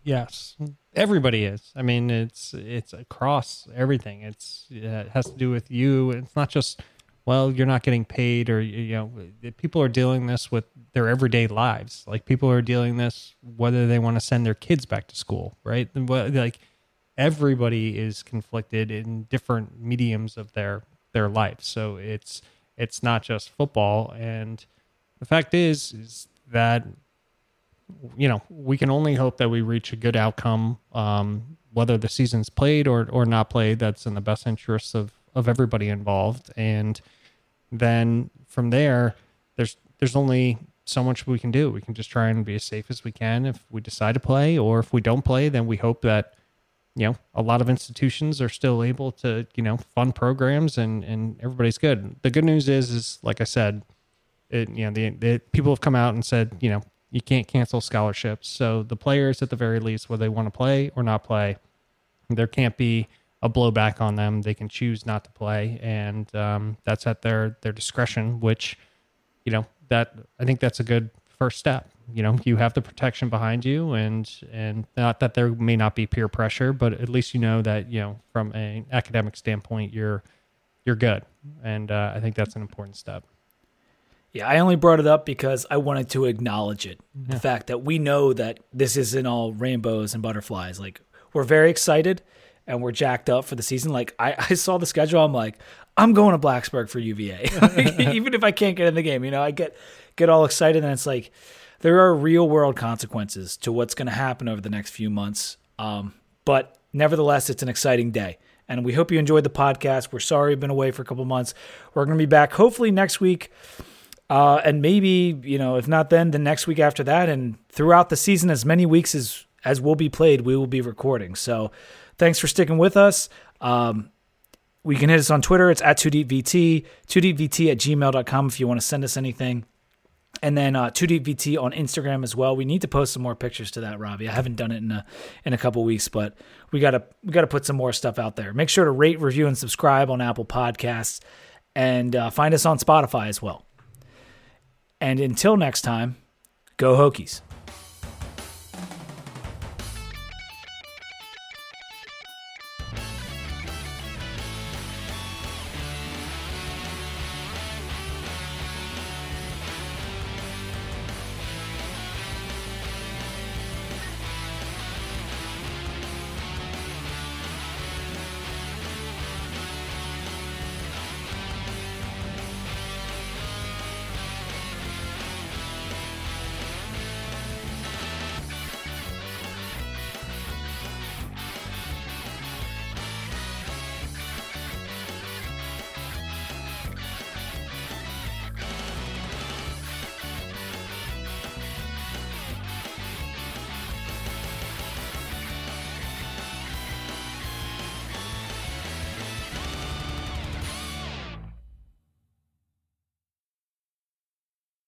yes. Everybody is. I mean, it's, it's across everything. It's, it has to do with you. It's not just, well, you're not getting paid, or you know, people are dealing this with their everyday lives. Like people are dealing this whether they want to send their kids back to school, right? Like everybody is conflicted in different mediums of their their life. So it's it's not just football. And the fact is, is that you know we can only hope that we reach a good outcome, um, whether the season's played or or not played. That's in the best interests of of everybody involved. And then from there, there's there's only so much we can do. We can just try and be as safe as we can if we decide to play, or if we don't play, then we hope that you know a lot of institutions are still able to you know fund programs and and everybody's good. The good news is is like I said, it you know the, the people have come out and said you know you can't cancel scholarships. So the players at the very least, whether they want to play or not play, there can't be a blowback on them. They can choose not to play, and um, that's at their their discretion. Which, you know, that I think that's a good first step. You know, you have the protection behind you, and and not that there may not be peer pressure, but at least you know that you know from an academic standpoint, you're you're good, and uh, I think that's an important step. Yeah, I only brought it up because I wanted to acknowledge it. Yeah. The fact that we know that this isn't all rainbows and butterflies. Like, we're very excited and we're jacked up for the season. Like I, <laughs> I saw the schedule, I'm like, I'm going to Blacksburg for UVA, <laughs> even if I can't get in the game. You know, I get get all excited, and it's like there are real world consequences to what's going to happen over the next few months. Um, but nevertheless, it's an exciting day. And we hope you enjoyed the podcast. We're sorry we've been away for a couple months. We're going to be back hopefully next week. Uh, and maybe, you know, if not then, the next week after that. And throughout the season, as many weeks as, as will be played, we will be recording. So Thanks for sticking with us. Um, we can hit us on Twitter. It's at 2deepvt, 2deepvt at gmail.com if you want to send us anything. And then uh, 2deepvt on Instagram as well. We need to post some more pictures to that, Robbie. I haven't done it in a in a couple weeks, but we gotta we gotta put some more stuff out there. Make sure to rate, review, and subscribe on Apple Podcasts, and uh, find us on Spotify as well. And until next time, go Hokies.